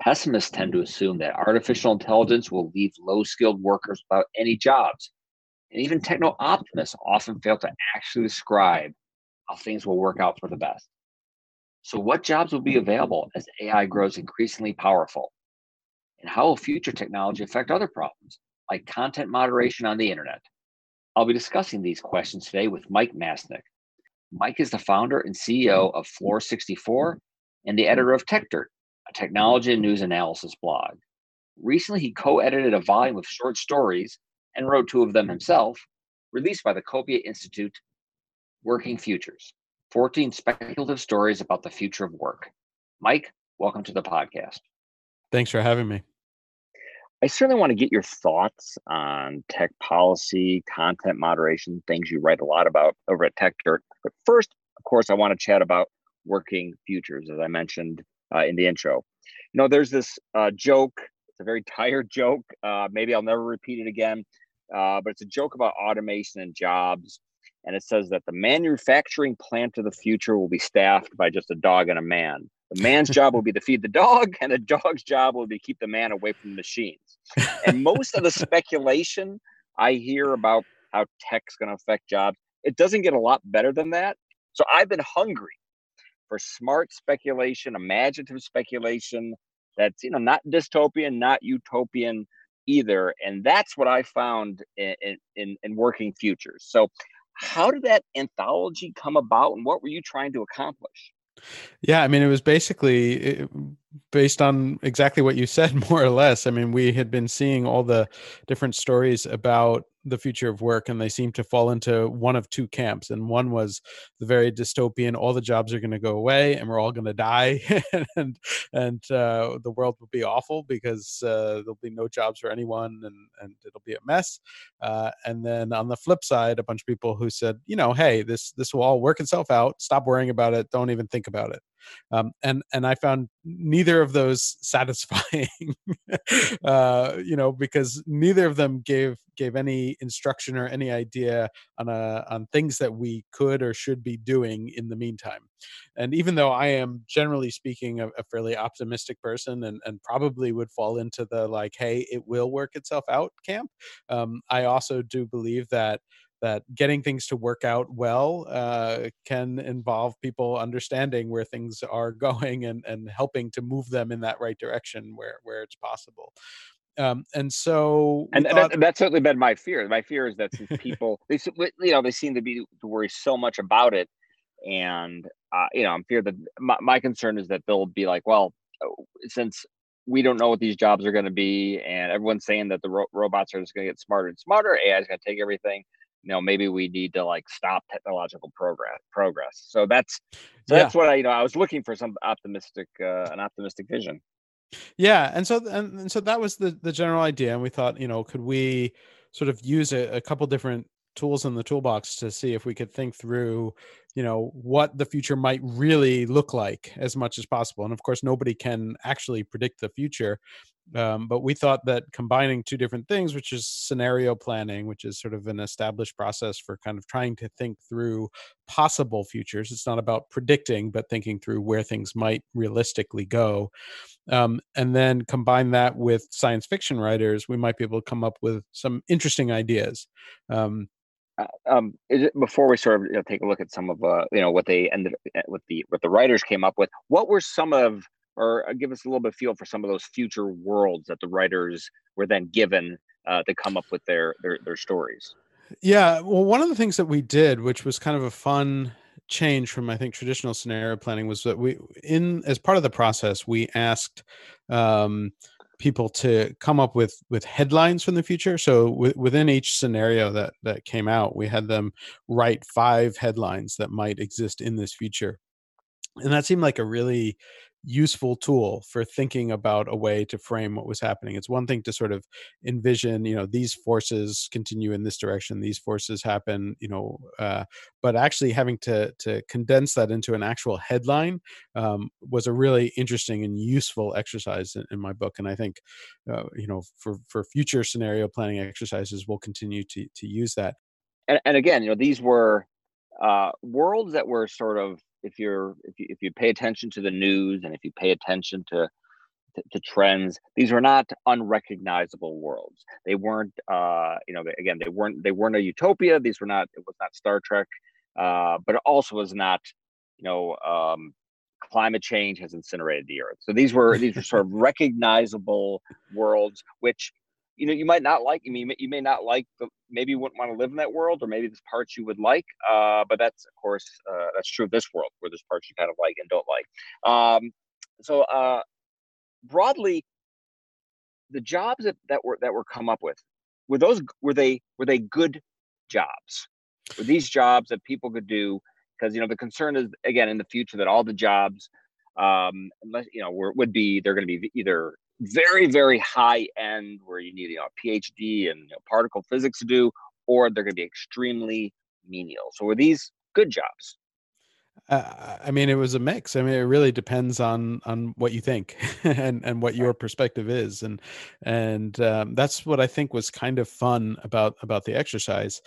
Pessimists tend to assume that artificial intelligence will leave low skilled workers without any jobs. And even techno optimists often fail to actually describe how things will work out for the best. So, what jobs will be available as AI grows increasingly powerful? And how will future technology affect other problems, like content moderation on the internet? I'll be discussing these questions today with Mike Masnick, Mike is the founder and CEO of Floor64 and the editor of TechDirt, a technology and news analysis blog. Recently, he co edited a volume of short stories and wrote two of them himself, released by the Copia Institute Working Futures 14 speculative stories about the future of work. Mike, welcome to the podcast. Thanks for having me. I certainly want to get your thoughts on tech policy, content moderation, things you write a lot about over at TechDirt. But first, of course, I want to chat about working futures, as I mentioned uh, in the intro. You know, there's this uh, joke. It's a very tired joke. Uh, maybe I'll never repeat it again. Uh, but it's a joke about automation and jobs. And it says that the manufacturing plant of the future will be staffed by just a dog and a man. The man's job will be to feed the dog, and the dog's job will be to keep the man away from the machines. And most of the speculation I hear about how tech's going to affect jobs, it doesn't get a lot better than that. So I've been hungry for smart speculation, imaginative speculation that's you know not dystopian, not utopian either. And that's what I found in, in, in working futures. So how did that anthology come about and what were you trying to accomplish? Yeah, I mean, it was basically eh, eh, based on exactly what you said, more or less. I mean, we had been seeing all the different stories about the future of work and they seem to fall into one of two camps and one was the very dystopian all the jobs are going to go away and we're all going to die and and uh, the world will be awful because uh, there'll be no jobs for anyone and and it'll be a mess uh, and then on the flip side a bunch of people who said you know hey this this will all work itself out. Stop worrying about it. Don't even think about it um, and and I found neither of those satisfying, uh, you know, because neither of them gave gave any instruction or any idea on a uh, on things that we could or should be doing in the meantime. And even though I am generally speaking a, a fairly optimistic person and and probably would fall into the like, hey, it will work itself out camp, um, I also do believe that that getting things to work out well uh, can involve people understanding where things are going and, and helping to move them in that right direction where, where it's possible. Um, and so, and thought, that, that's certainly been my fear. My fear is that people, they, you know, they seem to be to worry so much about it, and uh, you know, I'm fear that my, my concern is that they'll be like, well, oh, since we don't know what these jobs are going to be, and everyone's saying that the ro- robots are just going to get smarter and smarter. AI is going to take everything you know maybe we need to like stop technological progress progress. So that's so yeah. that's what i you know i was looking for some optimistic uh, an optimistic vision. Yeah and so and, and so that was the the general idea and we thought you know could we sort of use a, a couple different tools in the toolbox to see if we could think through you know what the future might really look like as much as possible. And of course nobody can actually predict the future um, but we thought that combining two different things which is scenario planning which is sort of an established process for kind of trying to think through possible futures. It's not about predicting but thinking through where things might realistically go. Um, and then combine that with science fiction writers we might be able to come up with some interesting ideas. Um, uh, um, it, before we sort of you know, take a look at some of uh, you know what they ended with the what the writers came up with, what were some of or uh, give us a little bit of feel for some of those future worlds that the writers were then given uh, to come up with their, their their stories. Yeah, well, one of the things that we did, which was kind of a fun change from I think traditional scenario planning, was that we in as part of the process we asked. Um, people to come up with with headlines from the future so w- within each scenario that that came out we had them write five headlines that might exist in this future and that seemed like a really useful tool for thinking about a way to frame what was happening. It's one thing to sort of envision, you know, these forces continue in this direction, these forces happen, you know, uh, but actually having to to condense that into an actual headline um, was a really interesting and useful exercise in, in my book. And I think, uh, you know, for for future scenario planning exercises, we'll continue to to use that. And, and again, you know, these were uh, worlds that were sort of if you're if you if you pay attention to the news and if you pay attention to to, to trends these were not unrecognizable worlds. They weren't uh you know they, again they weren't they weren't a utopia. These were not it was not star trek uh but it also was not you know um climate change has incinerated the earth. So these were these were sort of recognizable worlds which you know you might not like. I mean, you may not like the maybe you wouldn't want to live in that world, or maybe there's parts you would like. Uh, but that's of course uh, that's true of this world where there's parts you kind of like and don't like. Um, so uh, broadly, the jobs that, that were that were come up with were those were they were they good jobs? Were these jobs that people could do? Because you know the concern is again in the future that all the jobs um unless you know were, would be they're going to be either very very high end where you need you know, a phd in you know, particle physics to do or they're going to be extremely menial. So were these good jobs? Uh, I mean, it was a mix. I mean, it really depends on on what you think and and what your perspective is, and and um, that's what I think was kind of fun about about the exercise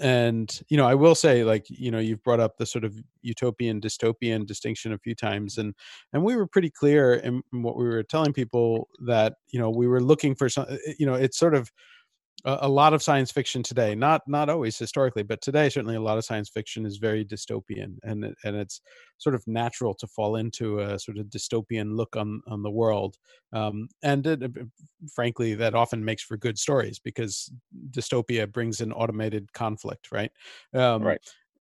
and you know i will say like you know you've brought up the sort of utopian dystopian distinction a few times and and we were pretty clear in, what we were telling people that you know we were looking for some eh, you know it's sort of a, a lot of science fiction today not not always historically but today certainly a lot of science fiction is very dystopian and and it's sort of natural to fall into a sort of dystopian look on on the world um, and it, frankly that often makes for good stories because dystopia brings in automated conflict right? Um, right.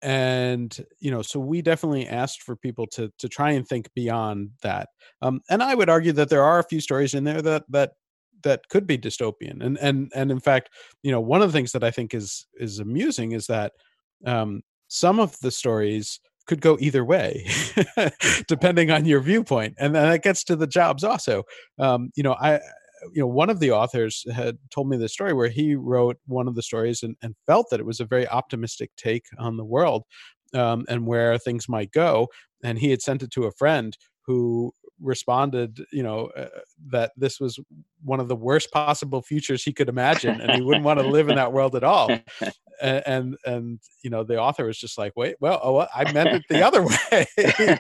and you know so we definitely asked for people to to try and think beyond that um, and i would argue that there are a few stories in there that that that could be dystopian and and and in fact you know one of the things that i think is is amusing is that um, some of the stories could go either way depending on your viewpoint and then that gets to the jobs also. Um, you know i you know one of the authors had told me the story where he wrote one of the stories and, and felt that it was a very optimistic take on the world um, and where things might go and he had sent it to a friend who responded you know uh, that this was one of the worst possible futures he could imagine and he wouldn't want to live in that world at all. And, and, and you know the author was just like wait well oh, i meant it the other way.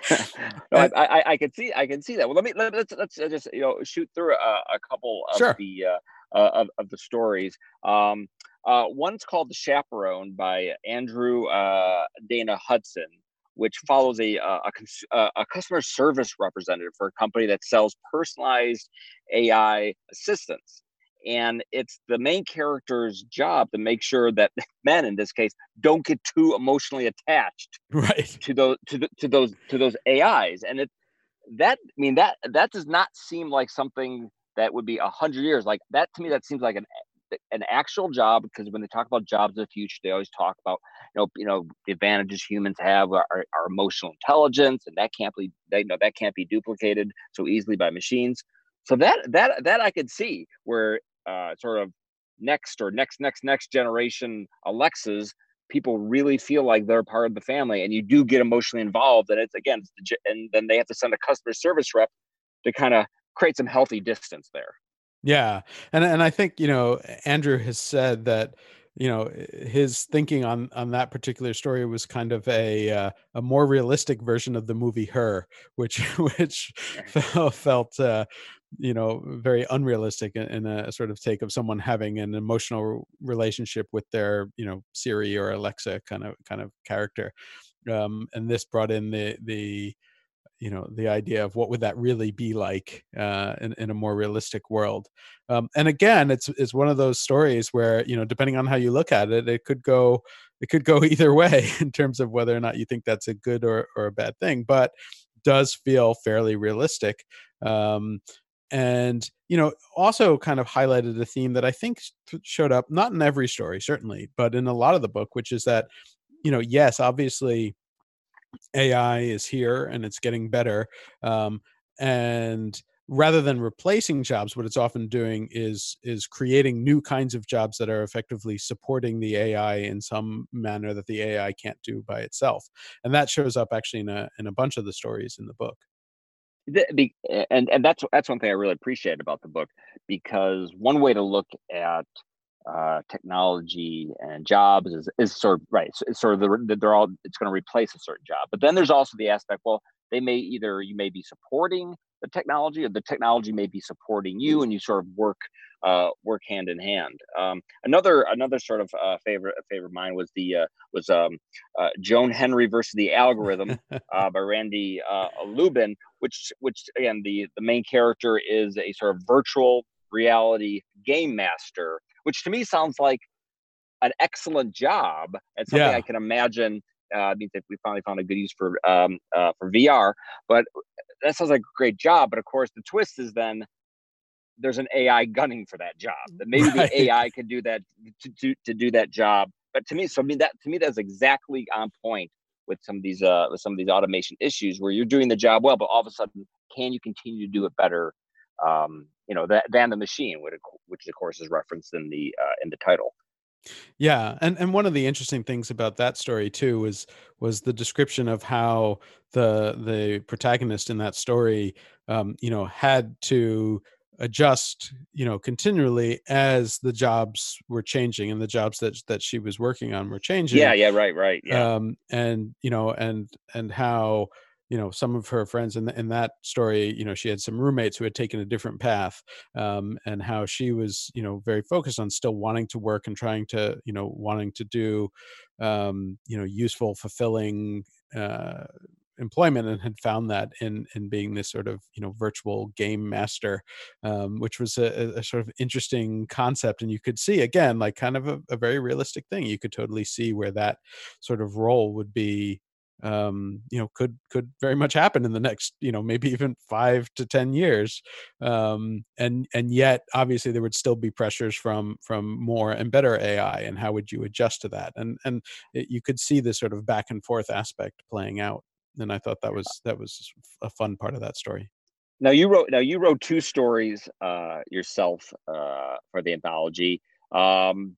No, I, I, I can see i can see that. Well let me let, us let's just you know shoot through a, a couple of sure. the uh, uh, of, of the stories. Um uh, one's called the chaperone by andrew uh, dana hudson which follows a, uh, a, a, uh, a, customer service representative for a company that sells personalized AI assistance. And it's the main character's job to make sure that men, in this case, don't get too emotionally attached right. to those to, the, to those to those AIs. And it that I mean that that does not seem like something that would be a hundred years. Like that to me, that seems like an an actual job because when they talk about jobs of the future, they always talk about you know you know the advantages humans have are, are emotional intelligence, and that can't be they you know that can't be duplicated so easily by machines. So that that that I could see where uh, sort of next or next next next generation Alexas people really feel like they're part of the family and you do get emotionally involved and it's again and then they have to send a customer service rep to kind of create some healthy distance there yeah. And and I think, you know, Andrew has said that you know his thinking on on that particular story was kind of a uh, a more realistic version of the movie her which which felt, felt uh, you know very unrealistic in, in, a sort of take of someone having an emotional relationship with their you know siri or alexa kind of kind of character um and this brought in the the you know the idea of what would that really be like uh, in, in a more realistic world. Um, and again it's it's one of those stories where you know depending on how you look at it it could go it could go either way in terms of whether or not you think that's a good or, or a bad thing but does feel fairly realistic. Um, and you know also kind of highlighted a theme that i think showed up not in every story certainly but in a lot of the book which is that you know yes obviously AI is here and it's getting better. Um, and rather than replacing jobs what it's often doing is is creating new kinds of jobs that are effectively supporting the ai in some manner that the ai can't do by itself and that shows up actually in a in a bunch of the stories in the book and and that's that's one thing i really appreciate about the book because one way to look at uh, technology and jobs is, is sort of right. So it's sort of the, they're all it's going to replace a certain job. But then there's also the aspect. Well, they may either you may be supporting the technology, or the technology may be supporting you, and you sort of work uh, work hand in hand. Um, another another sort of uh, favorite favorite of mine was the uh, was um, uh, Joan Henry versus the algorithm uh, by Randy uh, Lubin, which which again the the main character is a sort of virtual reality game master which to me sounds like an excellent job and something yeah. I can imagine. Uh, means if we finally found a good use for um, uh, for VR, but that sounds like a great job. But of course, the twist is then there's an AI gunning for that job. That maybe right. the AI can do that to, to to do that job. But to me, so I mean that to me that's exactly on point with some of these uh with some of these automation issues where you're doing the job well, but all of a sudden, can you continue to do it better um, you know, that, than the machine, which, which of course is referenced in the uh, in the title. Yeah, and and one of the interesting things about that story too was was the description of how the the protagonist in that story, um, you know, had to adjust you know continually as the jobs were changing and the jobs that that she was working on were changing yeah yeah right right yeah um and you know and and how you know some of her friends in, the, in that story you know she had some roommates who had taken a different path um, and how she was you know very focused on still wanting to work and trying to you know wanting to do um, you know useful fulfilling uh, employment and had found that in in being this sort of you know virtual game master um, which was a, a, sort of interesting concept. And you could see again like kind of a, a, very realistic thing. You could totally see where that sort of role would be um, you know could could very much happen in the next you know maybe even five to ten years. Um, and and yet obviously there would still be pressures from from more and better ai and how would you adjust to that? And and it, you could see this sort of back and forth aspect playing out and i thought that was that was a fun part of that story. Now you wrote now you wrote two stories uh, yourself uh, for the anthology. Um,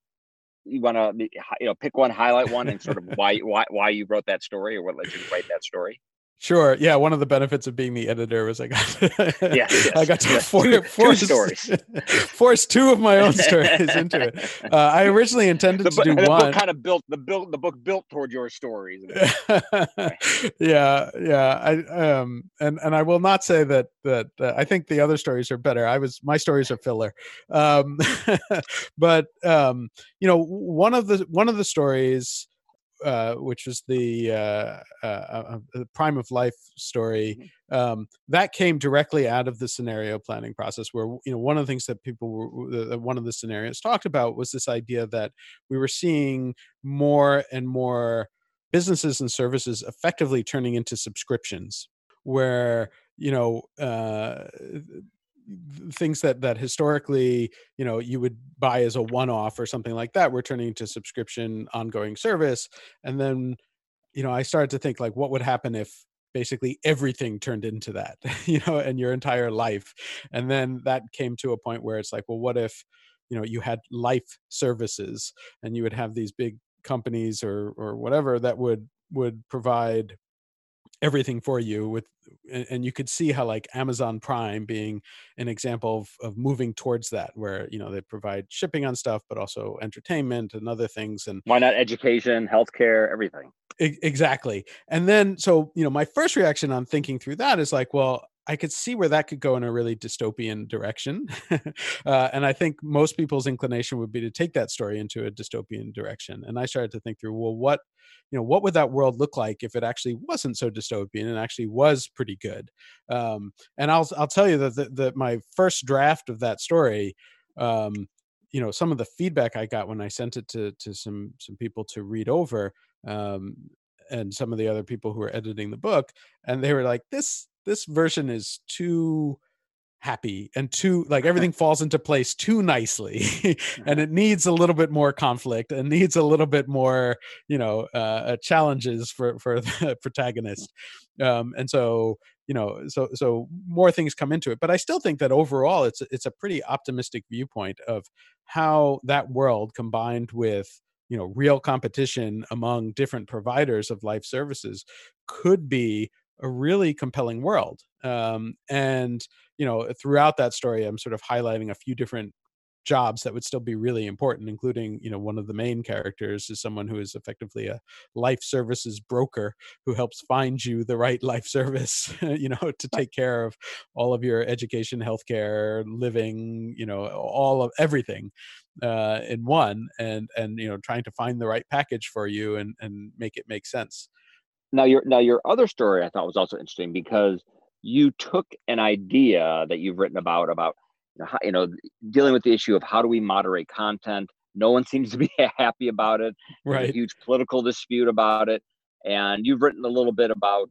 you want to you know pick one highlight one and sort of why why why you wrote that story or what led you to write that story Sure. Yeah. One of the benefits of being the editor was I got yes, I got to yes. force, two, force, two stories, force two of my own stories into it. Uh, I originally intended the, to do the one. Book kind of built the built the book built toward your stories. yeah, yeah. I um and and I will not say that that uh, I think the other stories are better. I was my stories are filler, um, but um you know one of the one of the stories uh, which was the uh, uh, uh, uh prime of life story mm-hmm. um, that came directly out of the scenario planning process where you know one of the things that people were one of the scenarios talked about was this idea that we were seeing more and more businesses and services effectively turning into subscriptions where you know uh, things that that historically you know you would buy as a one-off or something like that we're turning to subscription ongoing service. And then you know i started to think like what would happen if basically everything turned into that you know and your entire life? And then that came to a point where it's like well what if you know you had life services and you would have these big companies or or whatever that would would provide everything for you with and, and, you could see how like amazon prime being an example of, of moving towards that where you know they provide shipping on stuff but also entertainment and other things and why not education healthcare everything? Exactly. And then so you know my first reaction on thinking through that is like well I could see where that could go in a really dystopian direction. uh, and I think most people's inclination would be to take that story into a dystopian direction. And I started to think through, well, what, you know, what would that world look like if it actually wasn't so dystopian and actually was pretty good? Um, and I'll, I'll tell you that the, my first draft of that story, um, you know, some of the feedback I got when I sent it to, to some, some people to read over, um, and some of the other people who were editing the book, and they were like, "This this version is too happy and too like everything falls into place too nicely and it needs a little bit more conflict and needs a little bit more you know uh, uh challenges for for the protagonist. Um and so you know so so more things come into it but i still think that overall it's it's a pretty optimistic viewpoint of how that world combined with you know real competition among different providers of life services could be a really compelling world um, and you know throughout that story i'm sort of highlighting a few different jobs that would still be really important including you know one of the main characters is someone who is effectively a life services broker who helps find you the right life service you know to take care of all of your education healthcare living you know all of everything uh, in one and and you know trying to find the right package for you and and make it make sense now your now your other story i thought was also interesting because you took an idea that you've written about about you know dealing with the issue of how do we moderate content? No one seems to be happy about it. Right There's a huge political dispute about it. And you've written a little bit about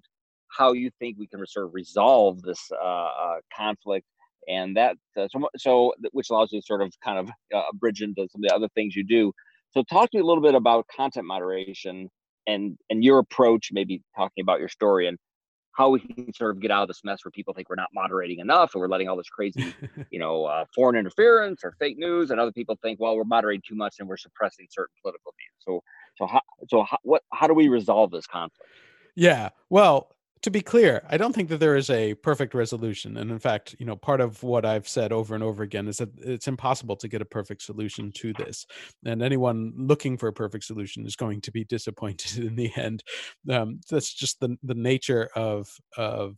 how you think we can sort of resolve this uh, uh, conflict. And that uh, so, so which allows you to sort of kind of uh, bridge into some of the other things you do. So talk to me a little bit about content moderation and and your approach maybe talking about your story and how we can sort of get out of this mess where people think we're not moderating enough and we're letting all this crazy, you know, uh, foreign interference or fake news, and other people think, well, we're moderating too much and we're suppressing certain political views. So, so how, so how, what, how do we resolve this conflict? Yeah, well, to be clear, I don't think that there is a perfect resolution. And in fact, you know, part of what I've said over and over again is that it's impossible to get a perfect solution to this. And anyone looking for a perfect solution is going to be disappointed in the end. Um, that's just the the nature of of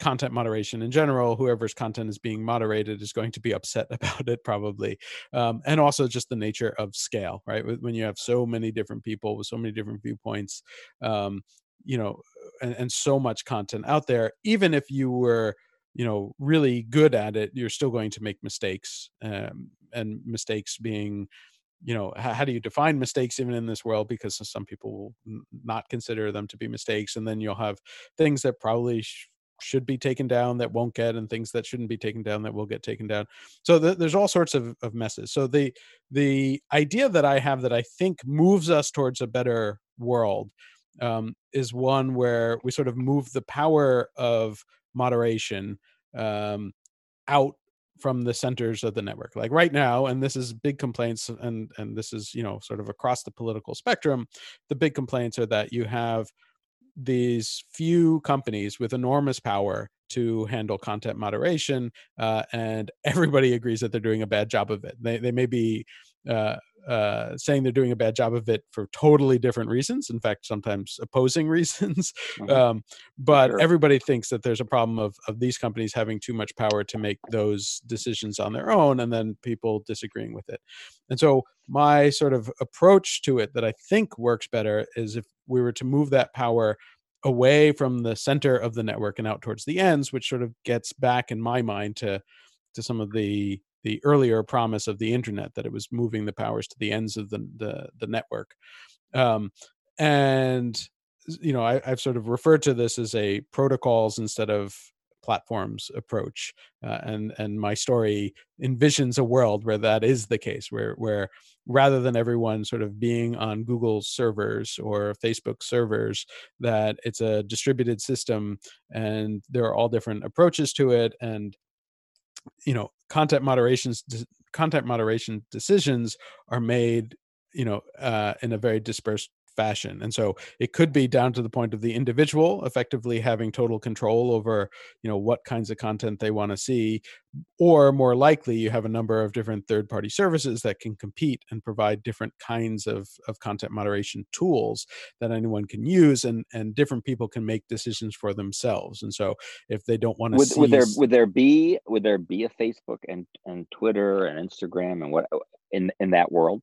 content moderation in general whoever's content is being moderated is going to be upset about it probably um, and also just the nature of scale right when you have so many different people with so many different viewpoints um, you know and, and so much content out there even if you were you know really good at it you're still going to make mistakes um, and mistakes being you know how, how, do you define mistakes even in this world? Because some people will not consider them to be mistakes and then you'll have things that probably sh- should be taken down that won't get and things that shouldn't be taken down that will get taken down. So the, there's all sorts of, of messes. So the the idea that i have that i think moves us towards a better world um, is one where we sort of move the power of moderation um, out from the centers of the network. Like right now and this is big complaints and and this is you know sort of across the political spectrum the big complaints are that you have these few companies with enormous power to handle content moderation uh, and everybody agrees that they're doing a bad job of it. They, they may be uh, uh, saying they're doing a bad job of it for totally different reasons. In fact, sometimes opposing reasons. Mm-hmm. Um, but sure. everybody thinks that there's a problem of of these companies having too much power to make those decisions on their own, and then people disagreeing with it. And so, my sort of approach to it that I think works better is if we were to move that power away from the center of the network and out towards the ends, which sort of gets back in my mind to to some of the the earlier promise of the internet that it was moving the powers to the ends of the the, the network. Um, and you know I, have sort of referred to this as a protocols instead of platforms approach uh, and and my story envisions a world where that is the case where where rather than everyone sort of being on google servers or facebook servers that it's a distributed system and there are all different approaches to it and you know content moderations content moderation decisions are made you know uh, in a very dispersed fashion and so it could be down to the point of the individual effectively having total control over you know what kinds of content they want to see or more likely you have a number of different third party services that can compete and provide different kinds of, of content moderation tools that anyone can use and and different people can make decisions for themselves and so if they don't want to would, see would there would there be would there be a facebook and and twitter and instagram and what in in that world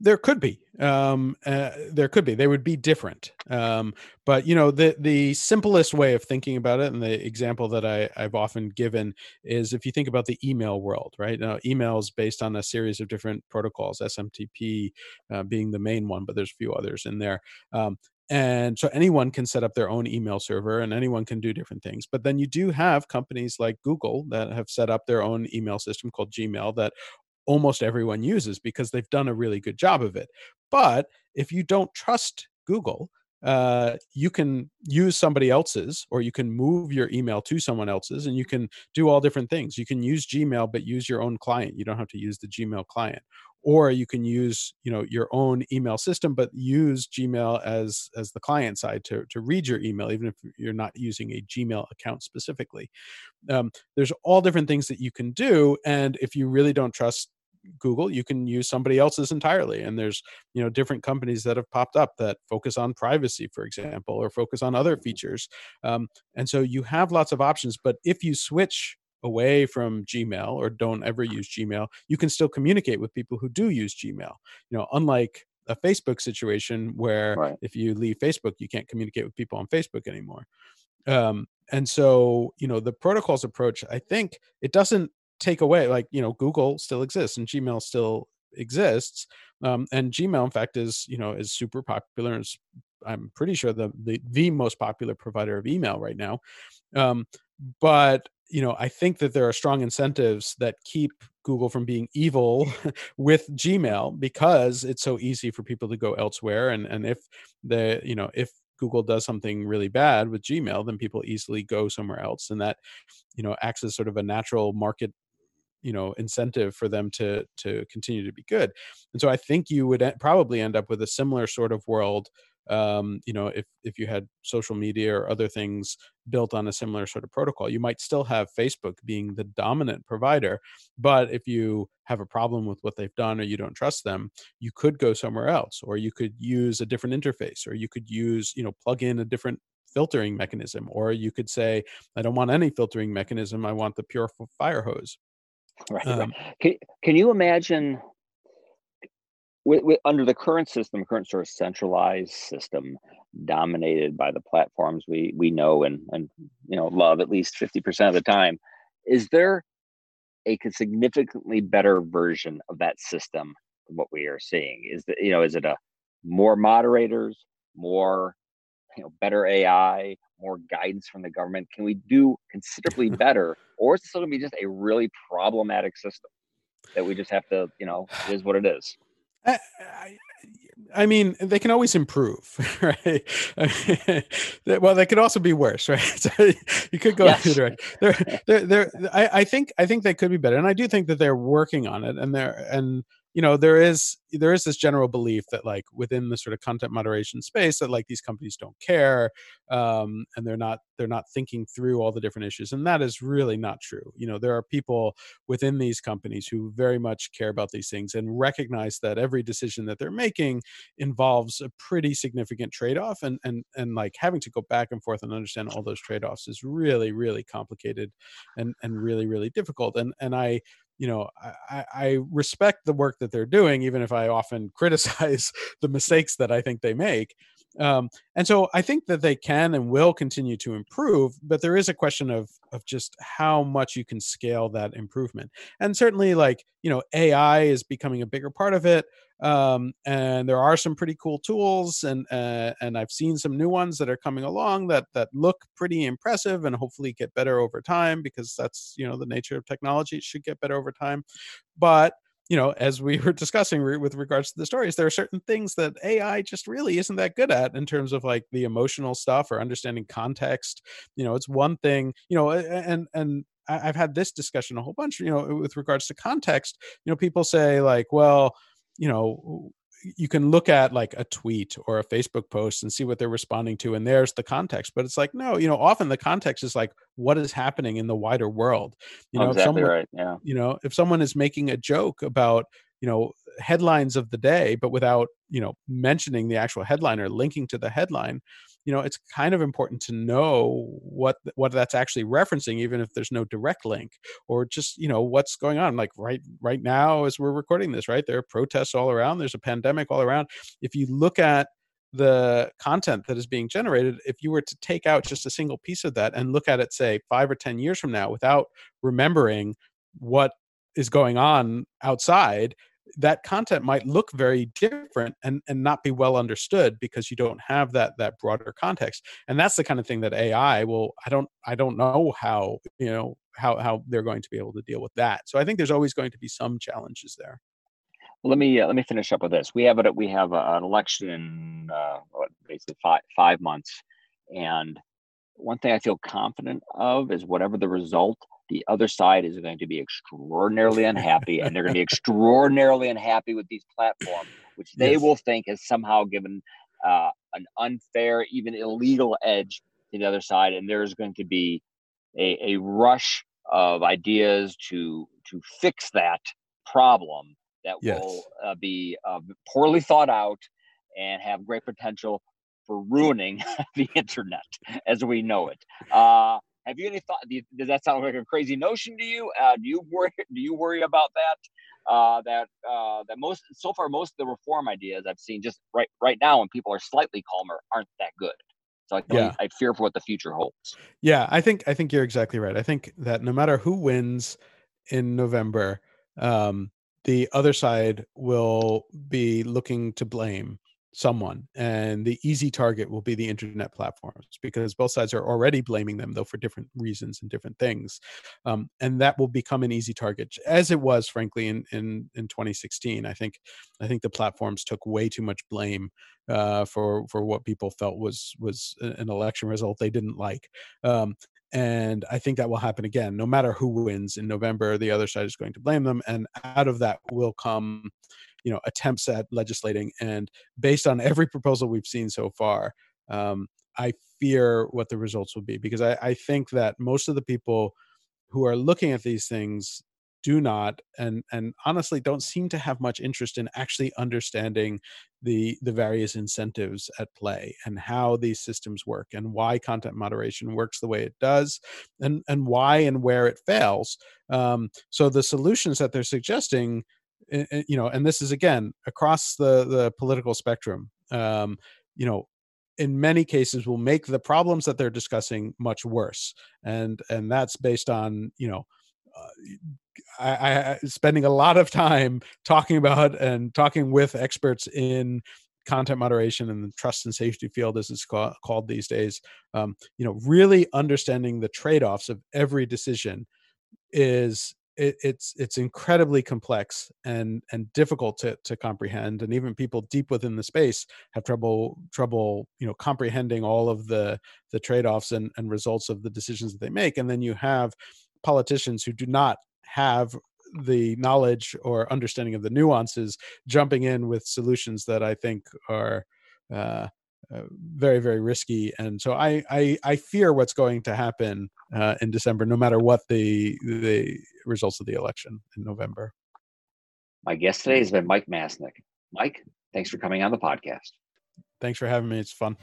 there could be. Um, uh, there could be. They would be different. Um, but you know, the the simplest way of thinking about it, and the example that I, I've often given is if you think about the email world, right? Now, email is based on a series of different protocols, SMTP uh, being the main one, but there's a few others in there. Um, and so anyone can set up their own email server and anyone can do different things but then you do have companies like google that have set up their own email system called gmail that almost everyone uses because they've done a really good job of it. But if you don't trust Google, uh, you can use somebody else's or you can move your email to someone else's and you can do all different things. You can use gmail but use your own client. You don't have to use the gmail client. Or you can use you know your own email system but use gmail as as the client side to, to read your email even if you're not using a gmail account specifically. Um, there's all different things that you can do and if you really don't trust Google, you can use somebody else's entirely. And there's, you know, different companies that have popped up that focus on privacy, for example, or focus on other features. Um, and so you have lots of options. But if you switch away from Gmail or don't ever use Gmail, you can still communicate with people who do use Gmail. You know, unlike a Facebook situation where right. if you leave Facebook, you can't communicate with people on Facebook anymore. Um, and so, you know, the protocols approach, I think it doesn't take away like you know google still exists and gmail still exists um, and gmail in fact is you know is super popular and i'm pretty sure the, the the most popular provider of email right now um, but you know i think that there are strong incentives that keep google from being evil with gmail because it's so easy for people to go elsewhere and and if the you know if Google does something really bad with Gmail, then people easily go somewhere else, and that you know acts as sort of a natural market you know incentive for them to to continue to be good. And so i think you would probably end up with a similar sort of world um, you know if if you had social media or other things built on a similar sort of protocol. You might still have facebook being the dominant provider but if you have a problem with what they've done or you don't trust them you could go somewhere else or you could use a different interface or you could use you know plug in a different filtering mechanism or you could say i don't want any filtering mechanism i want the pure fire hose Right. Um, right. Can, can you imagine with, with, under the current system, current sort of centralized system dominated by the platforms we we know and and you know love at least 50% of the time, is there a significantly better version of that system than what we are seeing? Is that you know, is it a more moderators, more you know, better AI, more guidance from the government? Can we do considerably better, or is it still going to be just a really problematic system that we just have to, you know, is what it is? I, I, I mean, they can always improve, right? well, they could also be worse, right? So you could go yes. either way. They're, they're, they're, I, I think, I think they could be better, and I do think that they're working on it, and they're, and you know there is there is this general belief that like within the sort of content moderation space that like these companies don't care um, and they're not they're not thinking through all the different issues and that is really not true. You know there are people within these companies who very much care about these things and recognize that every decision that they're making involves a pretty significant trade-off and and and like having to go back and forth and understand all those trade-offs is really really complicated and and really really difficult and and i you know I, I, respect the work that they're doing even if i often criticize the mistakes that i think they make um, and so I think that they can and will continue to improve, but there is a question of of just how much you can scale that improvement. And certainly, like you know, AI is becoming a bigger part of it, um, and there are some pretty cool tools, and uh, and I've seen some new ones that are coming along that that look pretty impressive, and hopefully get better over time because that's you know the nature of technology; it should get better over time. But you know, as we were discussing re- with regards to the stories, there are certain things that AI just really isn't that good at in terms of like the emotional stuff or understanding context. You know, it's one thing, you know, and and I've had this discussion a whole bunch, you know, with regards to context. You know, people say like, well, you know, you can look at like a tweet or a Facebook post and see what they're responding to, and there's the context. But it's like, no, you know, often the context is like what is happening in the wider world. You oh, know, exactly if someone, right. Yeah. You know, if someone is making a joke about you know headlines of the day, but without you know mentioning the actual headline or linking to the headline, you know it's kind of important to know what what that's actually referencing even if there's no direct link or just you know what's going on. Like right right now as we're recording this right there are protests all around there's a pandemic all around. If you look at the content that is being generated if you were to take out just a single piece of that and look at it say 5 or 10 years from now without remembering what is going on outside that content might look very different and and not be well understood because you don't have that that broader context and that's the kind of thing that ai will i don't i don't know how you know how how they're going to be able to deal with that so i think there's always going to be some challenges there let me uh, let me finish up with this. We have it. We have a, an election in uh, basically five five months, and one thing I feel confident of is whatever the result, the other side is going to be extraordinarily unhappy, and they're going to be extraordinarily unhappy with these platforms, which they yes. will think has somehow given uh, an unfair, even illegal edge to the other side, and there's going to be a, a rush of ideas to to fix that problem that yes. will uh, be uh, poorly thought out and have great potential for ruining the internet as we know it. Uh, have you any thought? Do you, does that sound like a crazy notion to you? Uh, do you worry? Do you worry about that? Uh, that uh, that most so far most of the reform ideas I've seen just right right now when people are slightly calmer aren't that good. So I, yeah. I fear for what the future holds. Yeah, I think I think you're exactly right. I think that no matter who wins in November, um, the other side will be looking to blame someone and the easy target will be the internet platforms because both sides are already blaming them though for different reasons and different things um, and that will become an easy target as it was frankly in, in in 2016 i think i think the platforms took way too much blame uh, for for what people felt was was an election result they didn't like um, and i think that will happen again no matter who wins in november the other side is going to blame them and out of that will come you know attempts at legislating and based on every proposal we've seen so far um, i fear what the results will be because I, I think that most of the people who are looking at these things do not and and honestly don't seem to have much interest in actually understanding the the various incentives at play and how these systems work and why content moderation works the way it does and and why and where it fails. Um, so the solutions that they're suggesting you know, and this is again across the the political spectrum. Um, you know, in many cases will make the problems that they're discussing much worse, and and that's based on you know. Uh, I, I spending a lot of time talking about and talking with experts in content moderation and the trust and safety field as it's called, called these days um, you know really understanding the trade-offs of every decision is it, it's it's incredibly complex and and difficult to to comprehend and even people deep within the space have trouble trouble you know comprehending all of the the trade-offs and, and results of the decisions that they make and then you have politicians who do not have the knowledge or understanding of the nuances jumping in with solutions that i think are uh, uh, very very risky and so I, I i fear what's going to happen uh, in december no matter what the the results of the election in november. My guest today has been mike masnick. Mike thanks for coming on the podcast. Thanks for having me. It's fun